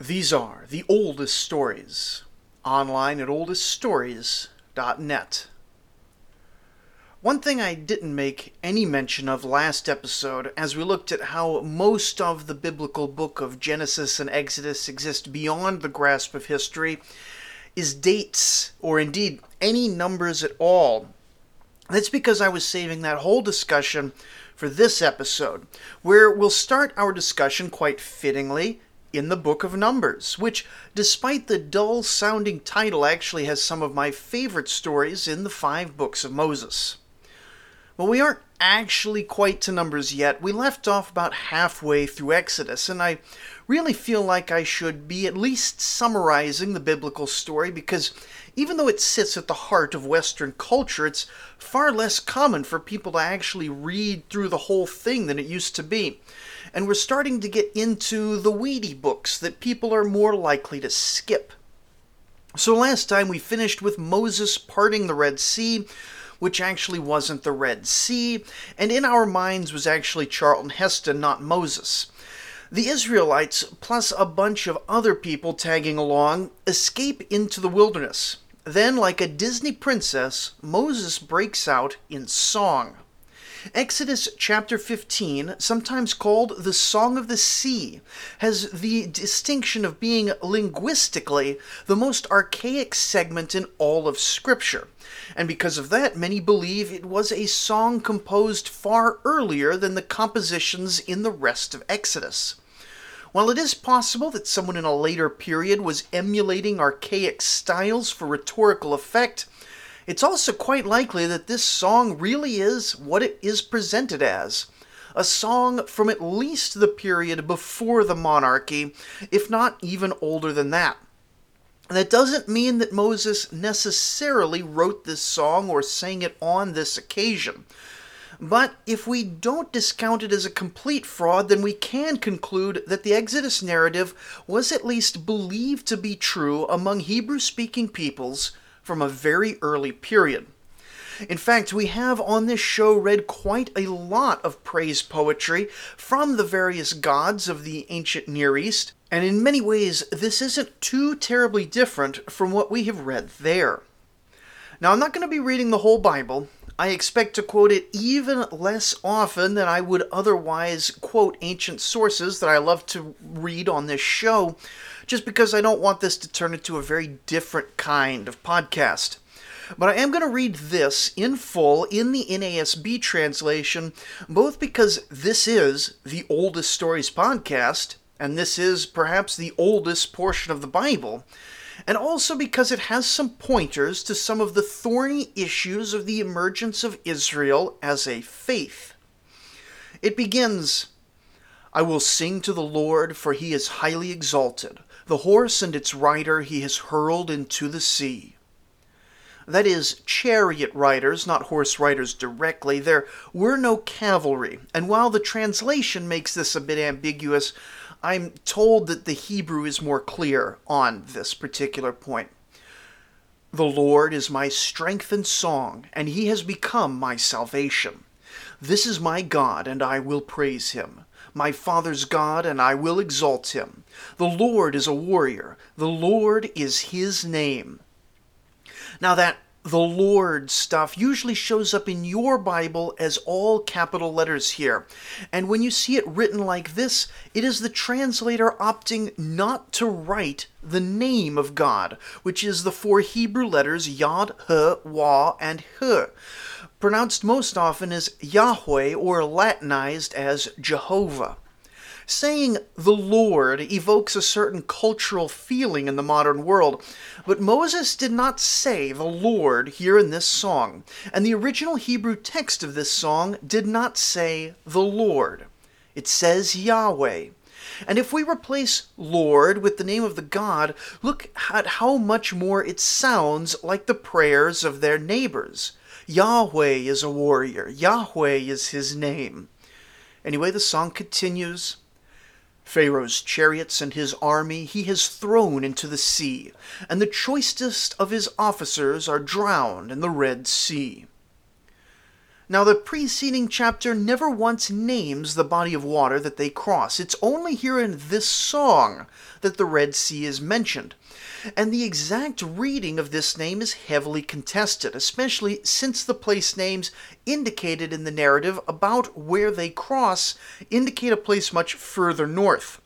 These are the oldest stories, online at oldeststories.net. One thing I didn't make any mention of last episode, as we looked at how most of the biblical book of Genesis and Exodus exist beyond the grasp of history, is dates, or indeed any numbers at all. That's because I was saving that whole discussion for this episode, where we'll start our discussion quite fittingly in the book of Numbers, which, despite the dull sounding title, actually has some of my favorite stories in the five books of Moses. Well, we aren't actually quite to Numbers yet. We left off about halfway through Exodus, and I really feel like I should be at least summarizing the biblical story because even though it sits at the heart of Western culture, it's far less common for people to actually read through the whole thing than it used to be and we're starting to get into the weedy books that people are more likely to skip. So last time we finished with Moses parting the Red Sea, which actually wasn't the Red Sea, and in our minds was actually Charlton Heston, not Moses. The Israelites, plus a bunch of other people tagging along, escape into the wilderness. Then, like a Disney princess, Moses breaks out in song. Exodus chapter 15, sometimes called the Song of the Sea, has the distinction of being linguistically the most archaic segment in all of Scripture. And because of that, many believe it was a song composed far earlier than the compositions in the rest of Exodus. While it is possible that someone in a later period was emulating archaic styles for rhetorical effect, it's also quite likely that this song really is what it is presented as a song from at least the period before the monarchy, if not even older than that. That doesn't mean that Moses necessarily wrote this song or sang it on this occasion. But if we don't discount it as a complete fraud, then we can conclude that the Exodus narrative was at least believed to be true among Hebrew speaking peoples from a very early period. In fact, we have on this show read quite a lot of praise poetry from the various gods of the ancient Near East, and in many ways, this isn't too terribly different from what we have read there. Now, I'm not going to be reading the whole Bible. I expect to quote it even less often than I would otherwise quote ancient sources that I love to read on this show, just because I don't want this to turn into a very different kind of podcast. But I am going to read this in full in the NASB translation, both because this is the oldest stories podcast, and this is perhaps the oldest portion of the Bible, and also because it has some pointers to some of the thorny issues of the emergence of Israel as a faith. It begins I will sing to the Lord, for he is highly exalted. The horse and its rider he has hurled into the sea. That is, chariot riders, not horse riders directly. There were no cavalry, and while the translation makes this a bit ambiguous, I'm told that the Hebrew is more clear on this particular point. The Lord is my strength and song, and he has become my salvation. This is my God, and I will praise him my father's God, and I will exalt him. The Lord is a warrior, the Lord is his name. Now, that the Lord stuff usually shows up in your Bible as all capital letters here. And when you see it written like this, it is the translator opting not to write the name of God, which is the four Hebrew letters Yod, H, Wah, and H pronounced most often as Yahweh or Latinized as Jehovah. Saying the Lord evokes a certain cultural feeling in the modern world, but Moses did not say the Lord here in this song, and the original Hebrew text of this song did not say the Lord. It says Yahweh. And if we replace Lord with the name of the God, look at how much more it sounds like the prayers of their neighbors. Yahweh is a warrior. Yahweh is his name. Anyway, the song continues. Pharaoh's chariots and his army he has thrown into the sea, and the choicest of his officers are drowned in the Red Sea. Now, the preceding chapter never once names the body of water that they cross. It's only here in this song that the Red Sea is mentioned. And the exact reading of this name is heavily contested, especially since the place names indicated in the narrative about where they cross indicate a place much further north.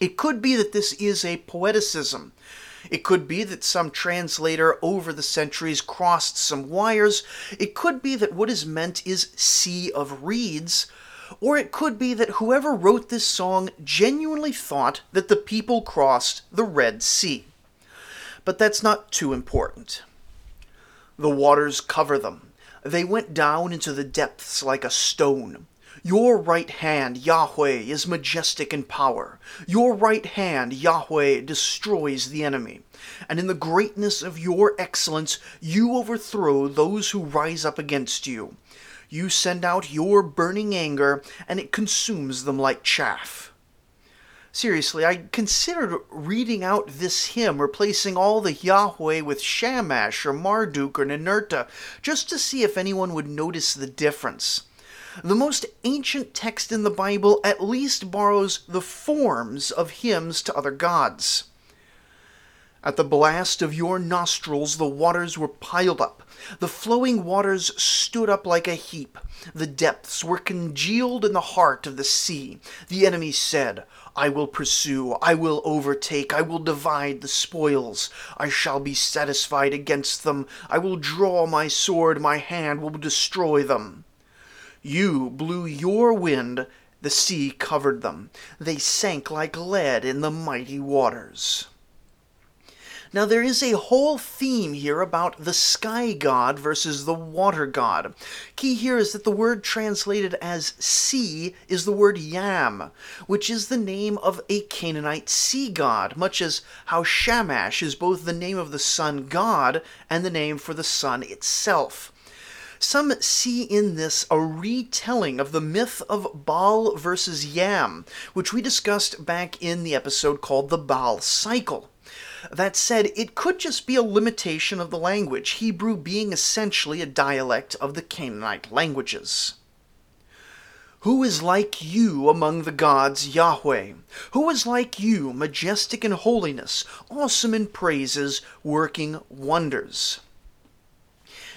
It could be that this is a poeticism. It could be that some translator over the centuries crossed some wires. It could be that what is meant is Sea of Reeds. Or it could be that whoever wrote this song genuinely thought that the people crossed the Red Sea. But that's not too important. The waters cover them. They went down into the depths like a stone. Your right hand, Yahweh, is majestic in power. Your right hand, Yahweh, destroys the enemy. And in the greatness of your excellence, you overthrow those who rise up against you. You send out your burning anger, and it consumes them like chaff. Seriously, I considered reading out this hymn, replacing all the Yahweh with Shamash or Marduk or Ninurta, just to see if anyone would notice the difference. The most ancient text in the Bible at least borrows the forms of hymns to other gods. At the blast of your nostrils the waters were piled up. The flowing waters stood up like a heap. The depths were congealed in the heart of the sea. The enemy said, I will pursue, I will overtake, I will divide the spoils. I shall be satisfied against them. I will draw my sword, my hand will destroy them. You blew your wind, the sea covered them. They sank like lead in the mighty waters. Now, there is a whole theme here about the sky god versus the water god. Key here is that the word translated as sea is the word Yam, which is the name of a Canaanite sea god, much as how Shamash is both the name of the sun god and the name for the sun itself. Some see in this a retelling of the myth of Baal versus Yam, which we discussed back in the episode called The Baal Cycle. That said, it could just be a limitation of the language, Hebrew being essentially a dialect of the Canaanite languages. Who is like you among the gods, Yahweh? Who is like you, majestic in holiness, awesome in praises, working wonders?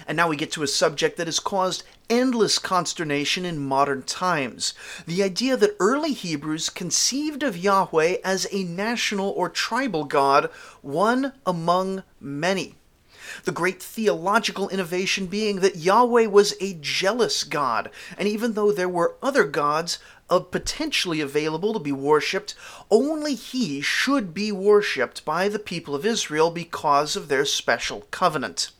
And now we get to a subject that has caused endless consternation in modern times the idea that early Hebrews conceived of Yahweh as a national or tribal god, one among many. The great theological innovation being that Yahweh was a jealous God, and even though there were other gods potentially available to be worshipped, only he should be worshipped by the people of Israel because of their special covenant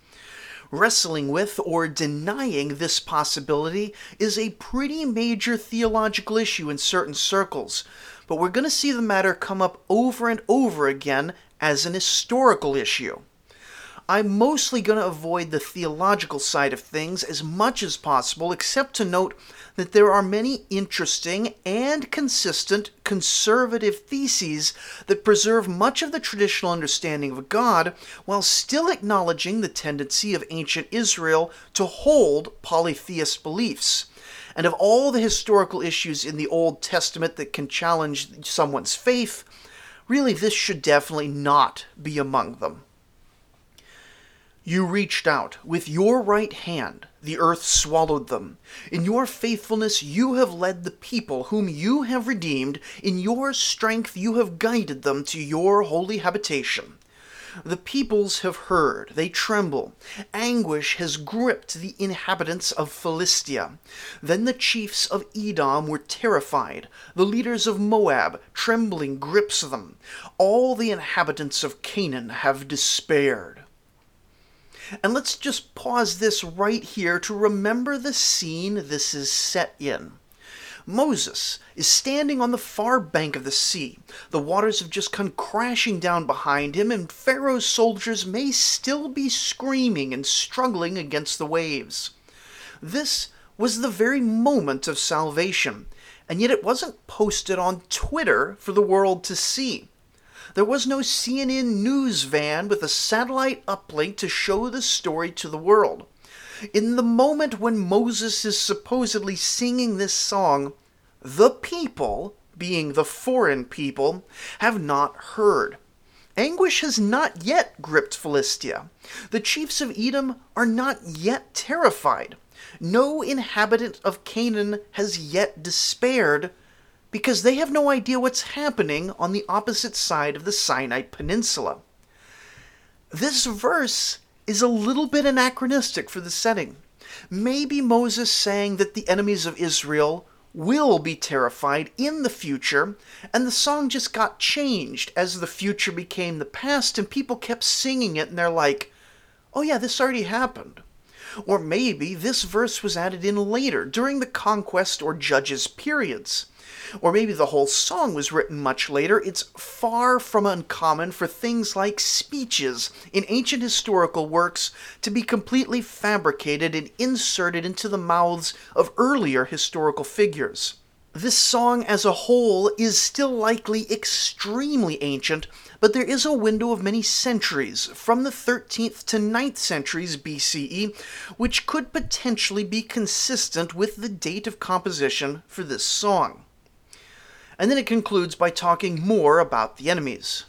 wrestling with or denying this possibility is a pretty major theological issue in certain circles, but we're going to see the matter come up over and over again as an historical issue. I'm mostly going to avoid the theological side of things as much as possible, except to note that there are many interesting and consistent conservative theses that preserve much of the traditional understanding of God while still acknowledging the tendency of ancient Israel to hold polytheist beliefs. And of all the historical issues in the Old Testament that can challenge someone's faith, really this should definitely not be among them. You reached out. With your right hand, the earth swallowed them. In your faithfulness, you have led the people whom you have redeemed. In your strength, you have guided them to your holy habitation. The peoples have heard, they tremble. Anguish has gripped the inhabitants of Philistia. Then the chiefs of Edom were terrified. The leaders of Moab, trembling, grips them. All the inhabitants of Canaan have despaired. And let's just pause this right here to remember the scene this is set in. Moses is standing on the far bank of the sea. The waters have just come crashing down behind him, and Pharaoh's soldiers may still be screaming and struggling against the waves. This was the very moment of salvation, and yet it wasn't posted on Twitter for the world to see. There was no CNN news van with a satellite uplink to show the story to the world. In the moment when Moses is supposedly singing this song, the people, being the foreign people, have not heard. Anguish has not yet gripped Philistia. The chiefs of Edom are not yet terrified. No inhabitant of Canaan has yet despaired because they have no idea what's happening on the opposite side of the Sinai Peninsula. This verse is a little bit anachronistic for the setting. Maybe Moses saying that the enemies of Israel will be terrified in the future, and the song just got changed as the future became the past, and people kept singing it, and they're like, oh yeah, this already happened. Or maybe this verse was added in later, during the conquest or judges periods. Or maybe the whole song was written much later. It's far from uncommon for things like speeches in ancient historical works to be completely fabricated and inserted into the mouths of earlier historical figures. This song as a whole is still likely extremely ancient, but there is a window of many centuries, from the 13th to 9th centuries BCE, which could potentially be consistent with the date of composition for this song and then it concludes by talking more about the enemies.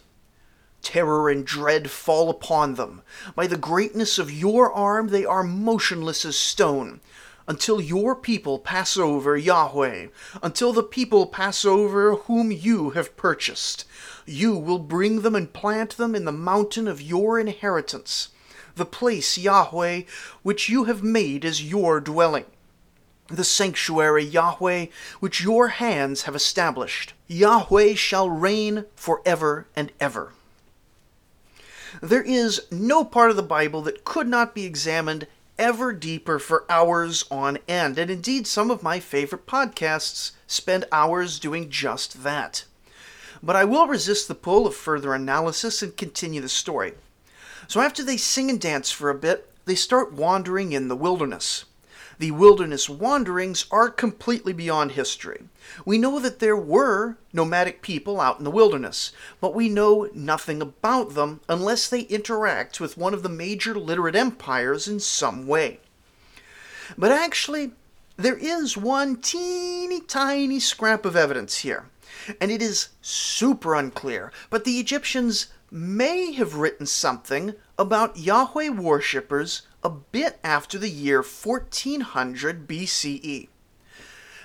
Terror and dread fall upon them. By the greatness of your arm, they are motionless as stone. Until your people pass over Yahweh, until the people pass over whom you have purchased. You will bring them and plant them in the mountain of your inheritance, the place, Yahweh, which you have made as your dwelling the sanctuary, Yahweh, which your hands have established. Yahweh shall reign forever and ever. There is no part of the Bible that could not be examined ever deeper for hours on end, and indeed, some of my favorite podcasts spend hours doing just that. But I will resist the pull of further analysis and continue the story. So, after they sing and dance for a bit, they start wandering in the wilderness the wilderness wanderings are completely beyond history. We know that there were nomadic people out in the wilderness, but we know nothing about them unless they interact with one of the major literate empires in some way. But actually, there is one teeny tiny scrap of evidence here, and it is super unclear, but the Egyptians may have written something about Yahweh worshippers a bit after the year 1400 BCE.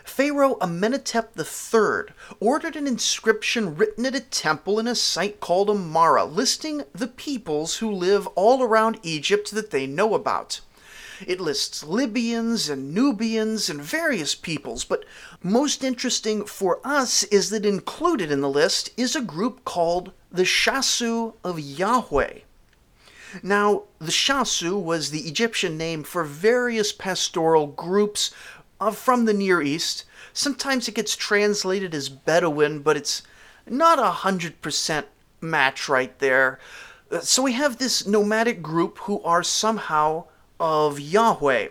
Pharaoh Amenhotep III ordered an inscription written at a temple in a site called Amara, listing the peoples who live all around Egypt that they know about. It lists Libyans and Nubians and various peoples, but most interesting for us is that included in the list is a group called the Shasu of Yahweh. Now, the Shasu was the Egyptian name for various pastoral groups from the Near East. Sometimes it gets translated as Bedouin, but it's not a hundred percent match right there. Uh, so we have this nomadic group who are somehow of Yahweh.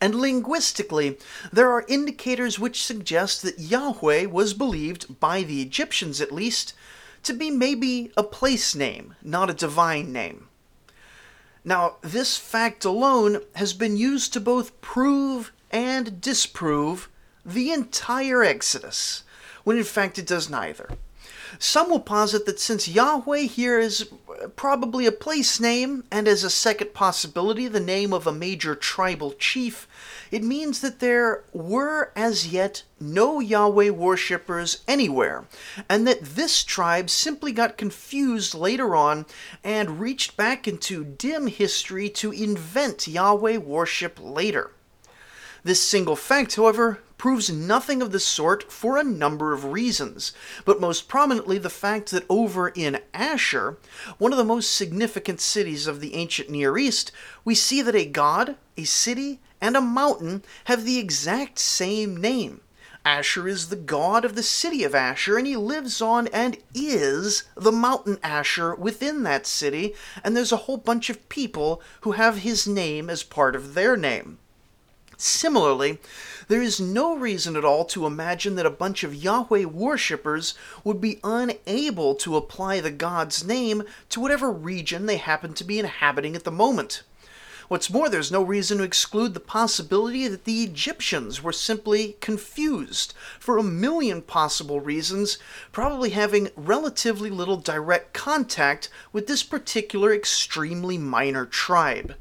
And linguistically, there are indicators which suggest that Yahweh was believed, by the Egyptians at least, to be maybe a place name, not a divine name. Now, this fact alone has been used to both prove and disprove the entire Exodus, when in fact it does neither. Some will posit that since Yahweh here is uh, probably a place name, and as a second possibility the name of a major tribal chief, it means that there were as yet no Yahweh worshippers anywhere, and that this tribe simply got confused later on and reached back into dim history to invent Yahweh worship later. This single fact, however, proves nothing of the sort for a number of reasons, but most prominently the fact that over in Ashur, one of the most significant cities of the ancient Near East, we see that a god, a city, and a mountain have the exact same name. Ashur is the god of the city of Ashur, and he lives on and is the mountain Ashur within that city, and there's a whole bunch of people who have his name as part of their name. Similarly, there is no reason at all to imagine that a bunch of Yahweh worshippers would be unable to apply the God's name to whatever region they happen to be inhabiting at the moment. What's more, there's no reason to exclude the possibility that the Egyptians were simply confused for a million possible reasons, probably having relatively little direct contact with this particular extremely minor tribe.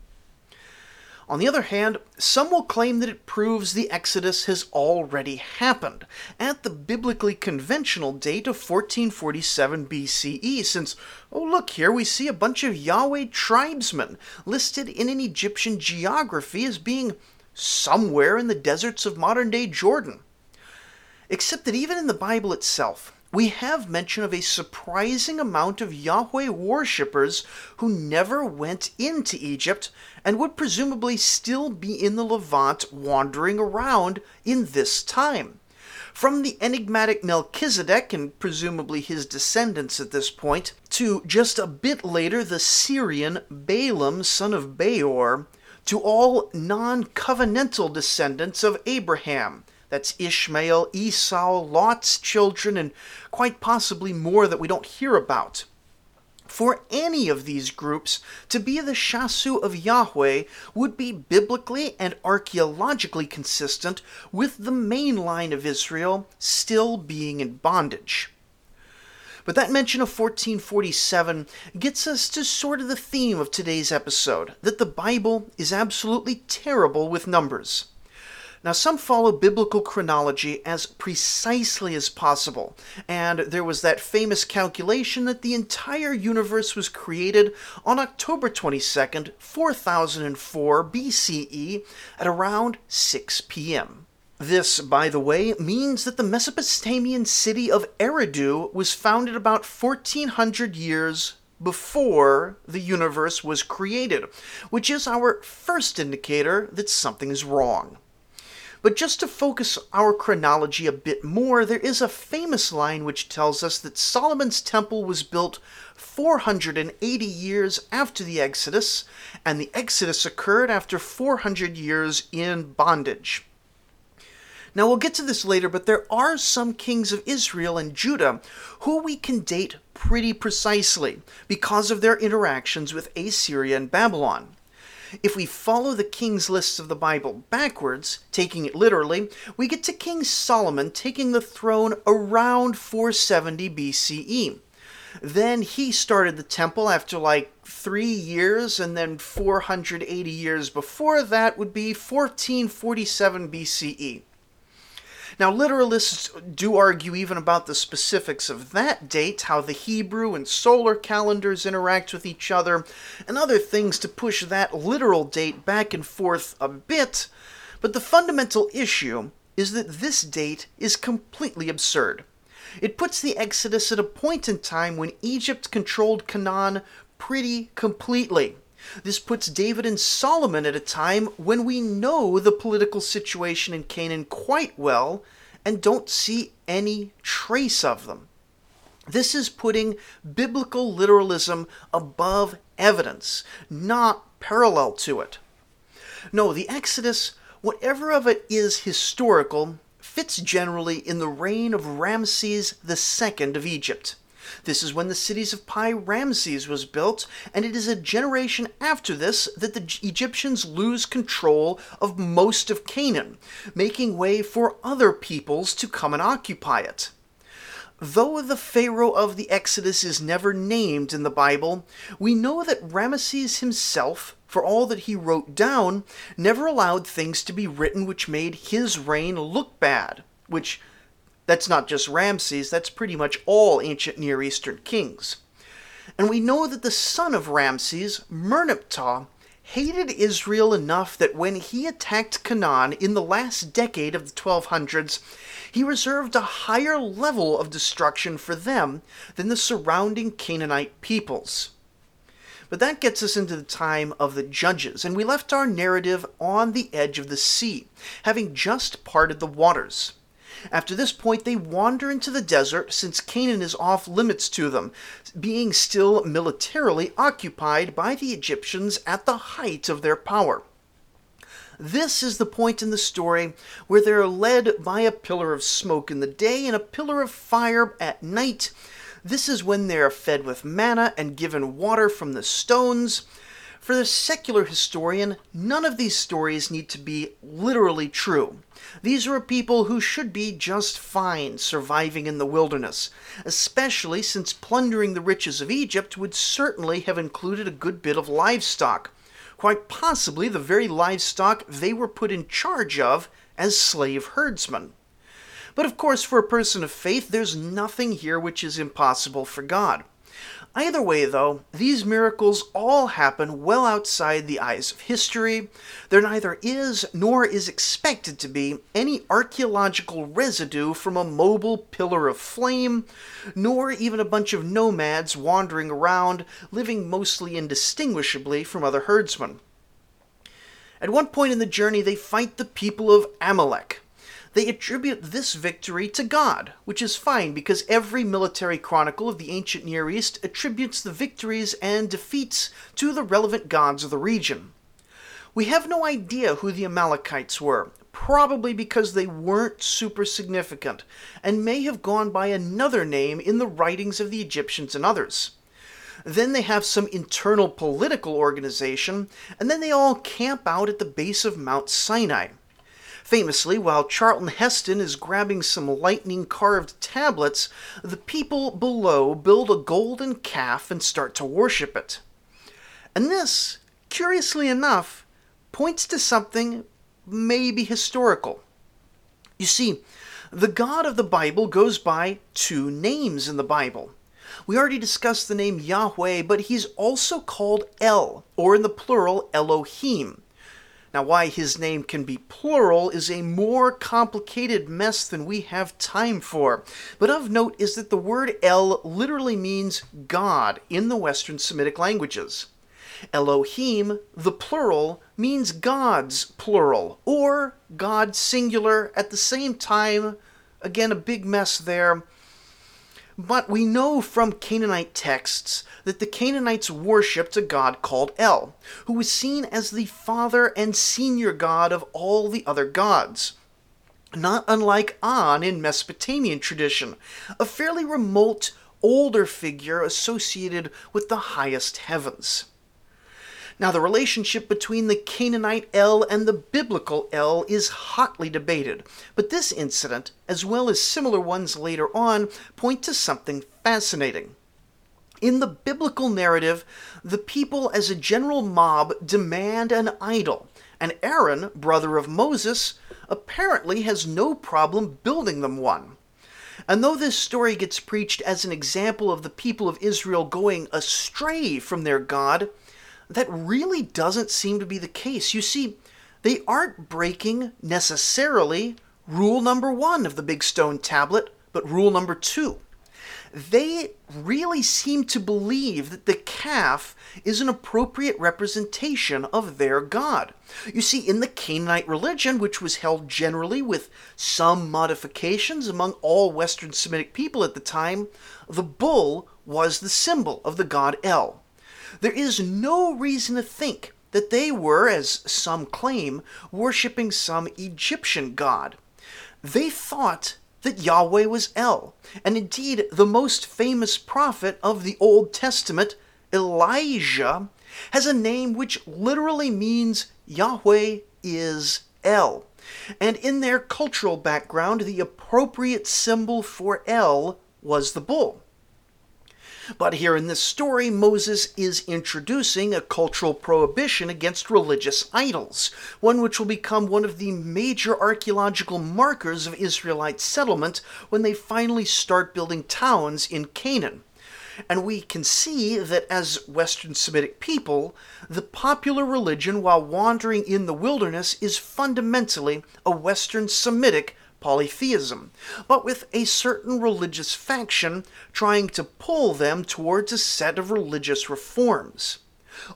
On the other hand, some will claim that it proves the Exodus has already happened at the biblically conventional date of 1447 BCE, since, oh, look here, we see a bunch of Yahweh tribesmen listed in an Egyptian geography as being somewhere in the deserts of modern day Jordan. Except that even in the Bible itself, we have mention of a surprising amount of Yahweh worshippers who never went into Egypt and would presumably still be in the Levant wandering around in this time. From the enigmatic Melchizedek and presumably his descendants at this point, to just a bit later the Syrian Balaam, son of Beor, to all non covenantal descendants of Abraham, that's Ishmael, Esau, Lot's children, and quite possibly more that we don't hear about. For any of these groups to be the Shasu of Yahweh would be biblically and archaeologically consistent with the main line of Israel still being in bondage. But that mention of 1447 gets us to sort of the theme of today's episode that the Bible is absolutely terrible with numbers. Now, some follow biblical chronology as precisely as possible, and there was that famous calculation that the entire universe was created on October 22nd, 4004 BCE, at around 6 p.m. This, by the way, means that the Mesopotamian city of Eridu was founded about 1400 years before the universe was created, which is our first indicator that something is wrong. But just to focus our chronology a bit more, there is a famous line which tells us that Solomon's temple was built 480 years after the Exodus, and the Exodus occurred after 400 years in bondage. Now, we'll get to this later, but there are some kings of Israel and Judah who we can date pretty precisely because of their interactions with Assyria and Babylon. If we follow the king's lists of the Bible backwards, taking it literally, we get to King Solomon taking the throne around 470 BCE. Then he started the temple after like three years, and then 480 years before that would be 1447 BCE. Now, literalists do argue even about the specifics of that date, how the Hebrew and solar calendars interact with each other, and other things to push that literal date back and forth a bit, but the fundamental issue is that this date is completely absurd. It puts the Exodus at a point in time when Egypt controlled Canaan pretty completely. This puts David and Solomon at a time when we know the political situation in Canaan quite well and don't see any trace of them. This is putting biblical literalism above evidence, not parallel to it. No, the Exodus, whatever of it is historical, fits generally in the reign of Ramses II of Egypt. This is when the cities of Pi Ramses was built, and it is a generation after this that the Egyptians lose control of most of Canaan, making way for other peoples to come and occupy it. Though the Pharaoh of the Exodus is never named in the Bible, we know that Ramesses himself, for all that he wrote down, never allowed things to be written which made his reign look bad, which that's not just Ramses, that's pretty much all ancient Near Eastern kings. And we know that the son of Ramses, Merneptah, hated Israel enough that when he attacked Canaan in the last decade of the 1200s, he reserved a higher level of destruction for them than the surrounding Canaanite peoples. But that gets us into the time of the judges, and we left our narrative on the edge of the sea, having just parted the waters. After this point, they wander into the desert since Canaan is off limits to them, being still militarily occupied by the Egyptians at the height of their power. This is the point in the story where they're led by a pillar of smoke in the day and a pillar of fire at night. This is when they are fed with manna and given water from the stones. For the secular historian, none of these stories need to be literally true. These are people who should be just fine surviving in the wilderness, especially since plundering the riches of Egypt would certainly have included a good bit of livestock, quite possibly the very livestock they were put in charge of as slave herdsmen. But of course, for a person of faith, there's nothing here which is impossible for God. Either way, though, these miracles all happen well outside the eyes of history. There neither is nor is expected to be any archaeological residue from a mobile pillar of flame, nor even a bunch of nomads wandering around, living mostly indistinguishably from other herdsmen. At one point in the journey, they fight the people of Amalek, they attribute this victory to God, which is fine because every military chronicle of the ancient Near East attributes the victories and defeats to the relevant gods of the region. We have no idea who the Amalekites were, probably because they weren't super significant, and may have gone by another name in the writings of the Egyptians and others. Then they have some internal political organization, and then they all camp out at the base of Mount Sinai. Famously, while Charlton Heston is grabbing some lightning carved tablets, the people below build a golden calf and start to worship it. And this, curiously enough, points to something maybe historical. You see, the God of the Bible goes by two names in the Bible. We already discussed the name Yahweh, but he's also called El, or in the plural, Elohim. Now, why his name can be plural is a more complicated mess than we have time for. But of note is that the word El literally means God in the Western Semitic languages. Elohim, the plural, means gods, plural, or God singular at the same time. Again, a big mess there. But we know from Canaanite texts that the Canaanites worshipped a god called El, who was seen as the father and senior god of all the other gods. Not unlike An in Mesopotamian tradition, a fairly remote, older figure associated with the highest heavens. Now, the relationship between the Canaanite El and the biblical El is hotly debated, but this incident, as well as similar ones later on, point to something fascinating. In the biblical narrative, the people as a general mob demand an idol, and Aaron, brother of Moses, apparently has no problem building them one. And though this story gets preached as an example of the people of Israel going astray from their God, that really doesn't seem to be the case. You see, they aren't breaking necessarily rule number one of the big stone tablet, but rule number two. They really seem to believe that the calf is an appropriate representation of their god. You see, in the Canaanite religion, which was held generally with some modifications among all Western Semitic people at the time, the bull was the symbol of the god El. There is no reason to think that they were, as some claim, worshipping some Egyptian god. They thought that Yahweh was El, and indeed the most famous prophet of the Old Testament, Elijah, has a name which literally means Yahweh is El. And in their cultural background, the appropriate symbol for El was the bull. But here in this story, Moses is introducing a cultural prohibition against religious idols, one which will become one of the major archaeological markers of Israelite settlement when they finally start building towns in Canaan. And we can see that as Western Semitic people, the popular religion while wandering in the wilderness is fundamentally a Western Semitic polytheism, but with a certain religious faction trying to pull them towards a set of religious reforms.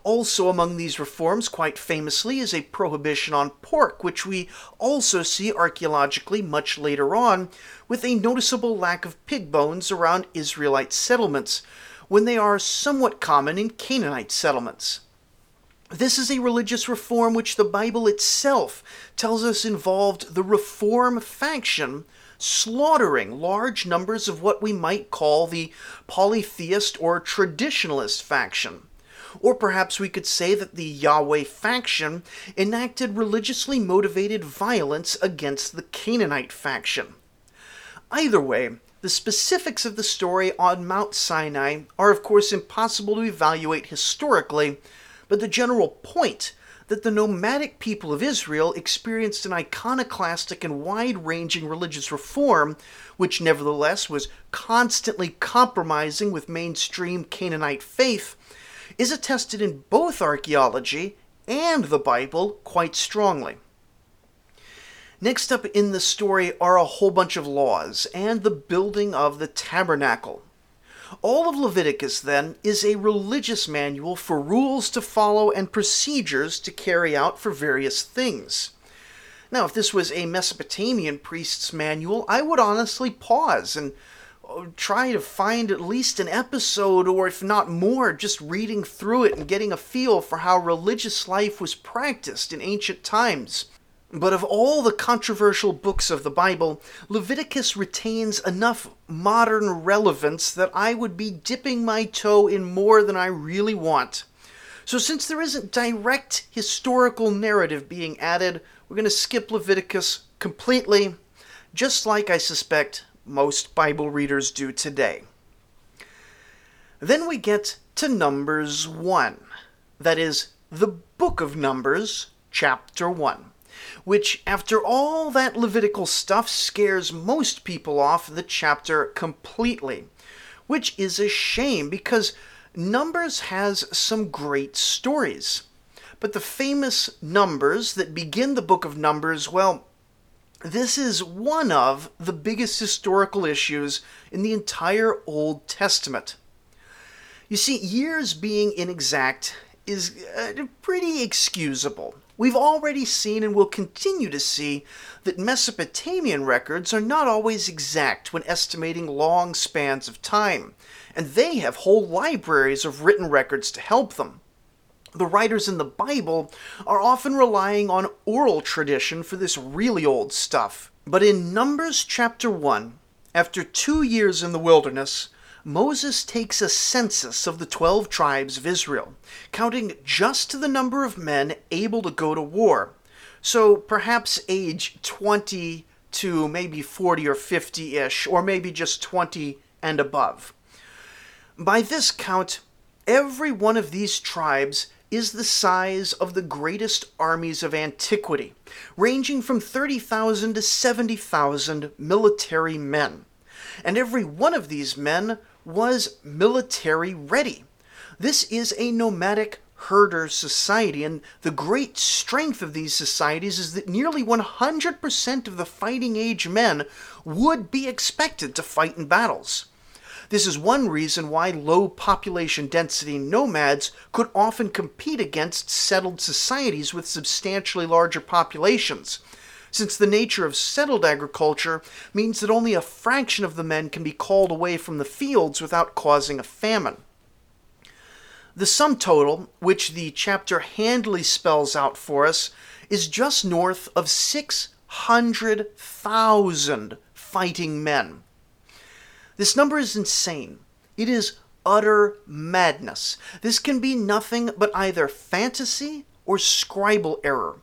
Also, among these reforms, quite famously, is a prohibition on pork, which we also see archaeologically much later on, with a noticeable lack of pig bones around Israelite settlements, when they are somewhat common in Canaanite settlements. This is a religious reform which the Bible itself tells us involved the reform faction slaughtering large numbers of what we might call the polytheist or traditionalist faction. Or perhaps we could say that the Yahweh faction enacted religiously motivated violence against the Canaanite faction. Either way, the specifics of the story on Mount Sinai are, of course, impossible to evaluate historically, but the general point that the nomadic people of Israel experienced an iconoclastic and wide ranging religious reform, which nevertheless was constantly compromising with mainstream Canaanite faith, is attested in both archaeology and the Bible quite strongly. Next up in the story are a whole bunch of laws and the building of the tabernacle. All of Leviticus, then, is a religious manual for rules to follow and procedures to carry out for various things. Now, if this was a Mesopotamian priest's manual, I would honestly pause and uh, try to find at least an episode, or if not more, just reading through it and getting a feel for how religious life was practiced in ancient times. But of all the controversial books of the Bible, Leviticus retains enough modern relevance that I would be dipping my toe in more than I really want. So, since there isn't direct historical narrative being added, we're going to skip Leviticus completely, just like I suspect most Bible readers do today. Then we get to Numbers 1, that is, the book of Numbers, chapter 1 which, after all that Levitical stuff, scares most people off the chapter completely. Which is a shame because Numbers has some great stories. But the famous Numbers that begin the book of Numbers, well, this is one of the biggest historical issues in the entire Old Testament. You see, years being inexact is uh, pretty excusable. We've already seen and will continue to see that Mesopotamian records are not always exact when estimating long spans of time, and they have whole libraries of written records to help them. The writers in the Bible are often relying on oral tradition for this really old stuff. But in Numbers chapter 1, after two years in the wilderness, Moses takes a census of the 12 tribes of Israel, counting just the number of men able to go to war. So perhaps age 20 to maybe 40 or 50 ish, or maybe just 20 and above. By this count, every one of these tribes is the size of the greatest armies of antiquity, ranging from 30,000 to 70,000 military men. And every one of these men was military ready. This is a nomadic herder society, and the great strength of these societies is that nearly 100% of the fighting age men would be expected to fight in battles. This is one reason why low population density nomads could often compete against settled societies with substantially larger populations since the nature of settled agriculture means that only a fraction of the men can be called away from the fields without causing a famine. The sum total, which the chapter handily spells out for us, is just north of 600,000 fighting men. This number is insane. It is utter madness. This can be nothing but either fantasy or scribal error.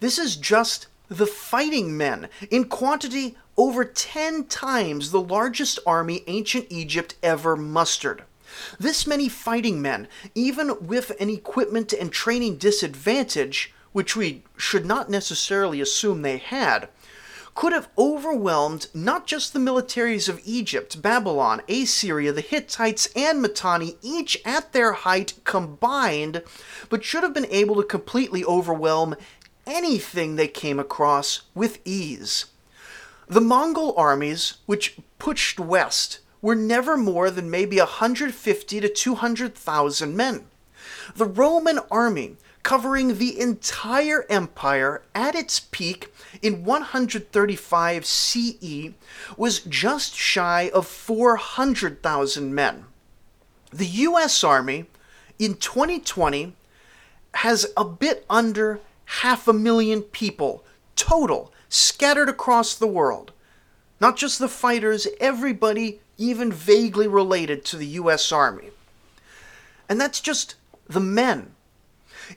This is just the fighting men, in quantity over 10 times the largest army ancient Egypt ever mustered. This many fighting men, even with an equipment and training disadvantage, which we should not necessarily assume they had, could have overwhelmed not just the militaries of Egypt, Babylon, Assyria, the Hittites, and Mitanni, each at their height combined, but should have been able to completely overwhelm anything they came across with ease. The Mongol armies, which pushed west, were never more than maybe 150 to 200,000 men. The Roman army, covering the entire empire at its peak in 135 CE, was just shy of 400,000 men. The US Army in 2020 has a bit under half a million people total scattered across the world. Not just the fighters, everybody even vaguely related to the US Army. And that's just the men.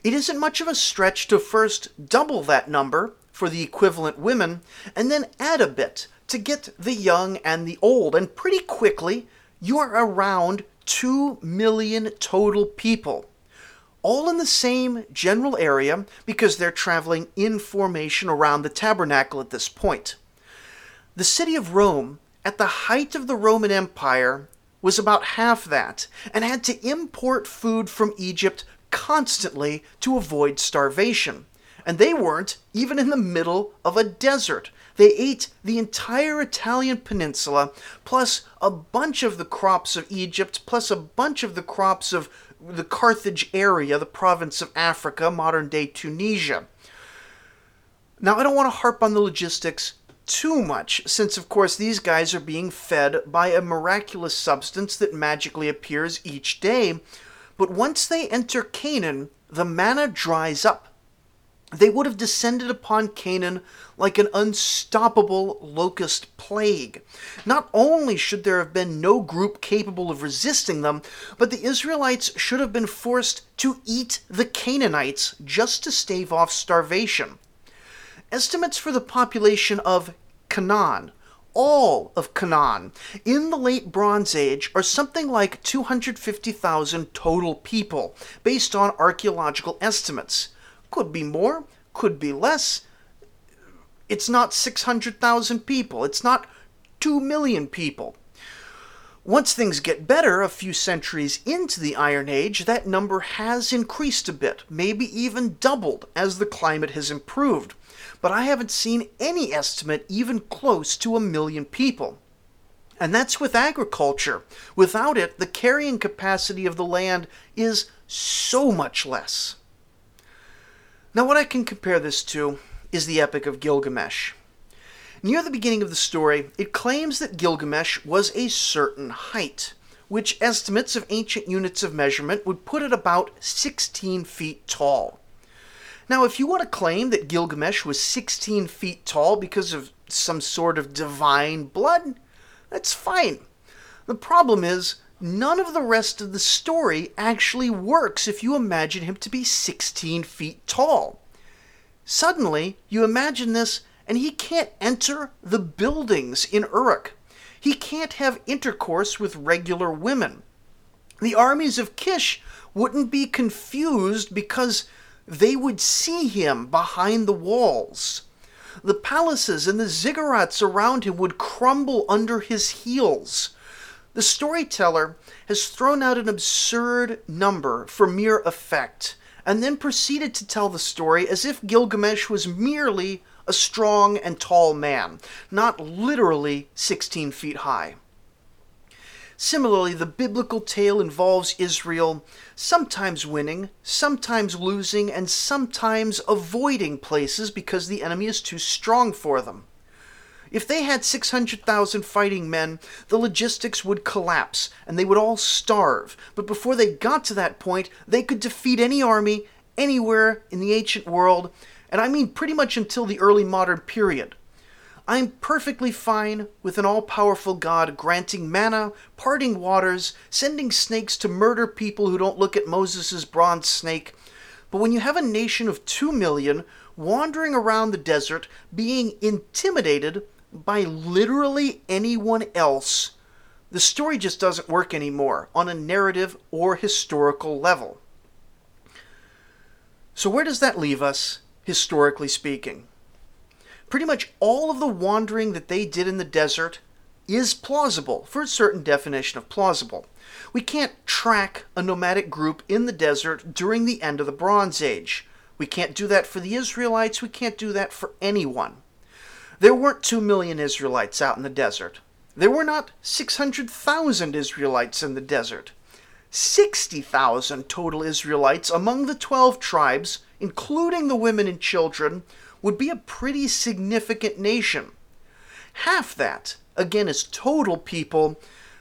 It isn't much of a stretch to first double that number for the equivalent women and then add a bit to get the young and the old. And pretty quickly, you are around 2 million total people, all in the same general area because they're traveling in formation around the tabernacle at this point. The city of Rome, at the height of the Roman Empire, was about half that and had to import food from Egypt constantly to avoid starvation. And they weren't even in the middle of a desert. They ate the entire Italian peninsula, plus a bunch of the crops of Egypt, plus a bunch of the crops of the Carthage area, the province of Africa, modern day Tunisia. Now, I don't want to harp on the logistics too much, since, of course, these guys are being fed by a miraculous substance that magically appears each day. But once they enter Canaan, the manna dries up. They would have descended upon Canaan like an unstoppable locust plague. Not only should there have been no group capable of resisting them, but the Israelites should have been forced to eat the Canaanites just to stave off starvation. Estimates for the population of Canaan, all of Canaan, in the late Bronze Age are something like 250,000 total people, based on archaeological estimates. Could be more, could be less. It's not 600,000 people, it's not 2 million people. Once things get better, a few centuries into the Iron Age, that number has increased a bit, maybe even doubled as the climate has improved but I haven't seen any estimate even close to a million people. And that's with agriculture. Without it, the carrying capacity of the land is so much less. Now, what I can compare this to is the Epic of Gilgamesh. Near the beginning of the story, it claims that Gilgamesh was a certain height, which estimates of ancient units of measurement would put it about 16 feet tall. Now, if you want to claim that Gilgamesh was 16 feet tall because of some sort of divine blood, that's fine. The problem is, none of the rest of the story actually works if you imagine him to be 16 feet tall. Suddenly, you imagine this, and he can't enter the buildings in Uruk. He can't have intercourse with regular women. The armies of Kish wouldn't be confused because they would see him behind the walls. The palaces and the ziggurats around him would crumble under his heels. The storyteller has thrown out an absurd number for mere effect, and then proceeded to tell the story as if Gilgamesh was merely a strong and tall man, not literally 16 feet high. Similarly, the biblical tale involves Israel sometimes winning, sometimes losing, and sometimes avoiding places because the enemy is too strong for them. If they had 600,000 fighting men, the logistics would collapse and they would all starve. But before they got to that point, they could defeat any army anywhere in the ancient world, and I mean pretty much until the early modern period. I'm perfectly fine with an all powerful God granting manna, parting waters, sending snakes to murder people who don't look at Moses' bronze snake. But when you have a nation of two million wandering around the desert, being intimidated by literally anyone else, the story just doesn't work anymore on a narrative or historical level. So, where does that leave us, historically speaking? pretty much all of the wandering that they did in the desert is plausible for a certain definition of plausible. We can't track a nomadic group in the desert during the end of the Bronze Age. We can't do that for the Israelites, we can't do that for anyone. There weren't 2 million Israelites out in the desert. There were not 600,000 Israelites in the desert. 60,000 total Israelites among the 12 tribes, including the women and children, would be a pretty significant nation. Half that, again, is total people.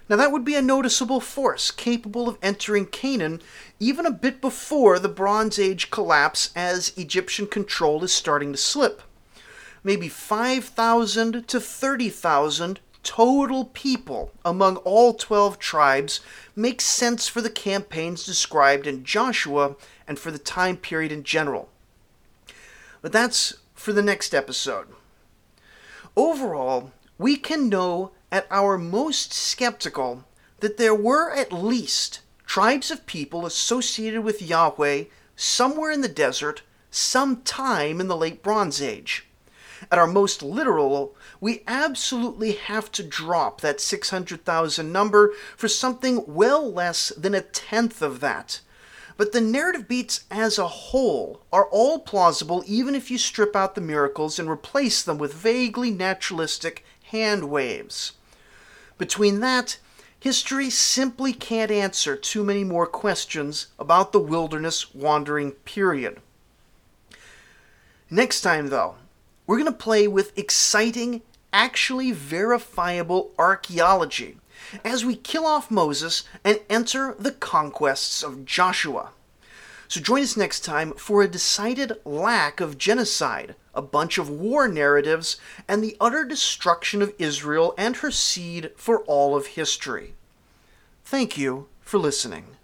Now, that would be a noticeable force capable of entering Canaan even a bit before the Bronze Age collapse as Egyptian control is starting to slip. Maybe 5,000 to 30,000 total people among all 12 tribes makes sense for the campaigns described in Joshua and for the time period in general. But that's for the next episode. Overall, we can know at our most skeptical that there were at least tribes of people associated with Yahweh somewhere in the desert sometime in the late Bronze Age. At our most literal, we absolutely have to drop that 600,000 number for something well less than a tenth of that. But the narrative beats as a whole are all plausible even if you strip out the miracles and replace them with vaguely naturalistic hand waves. Between that, history simply can't answer too many more questions about the wilderness wandering period. Next time, though, we're going to play with exciting, actually verifiable archaeology as we kill off Moses and enter the conquests of Joshua. So join us next time for a decided lack of genocide, a bunch of war narratives, and the utter destruction of Israel and her seed for all of history. Thank you for listening.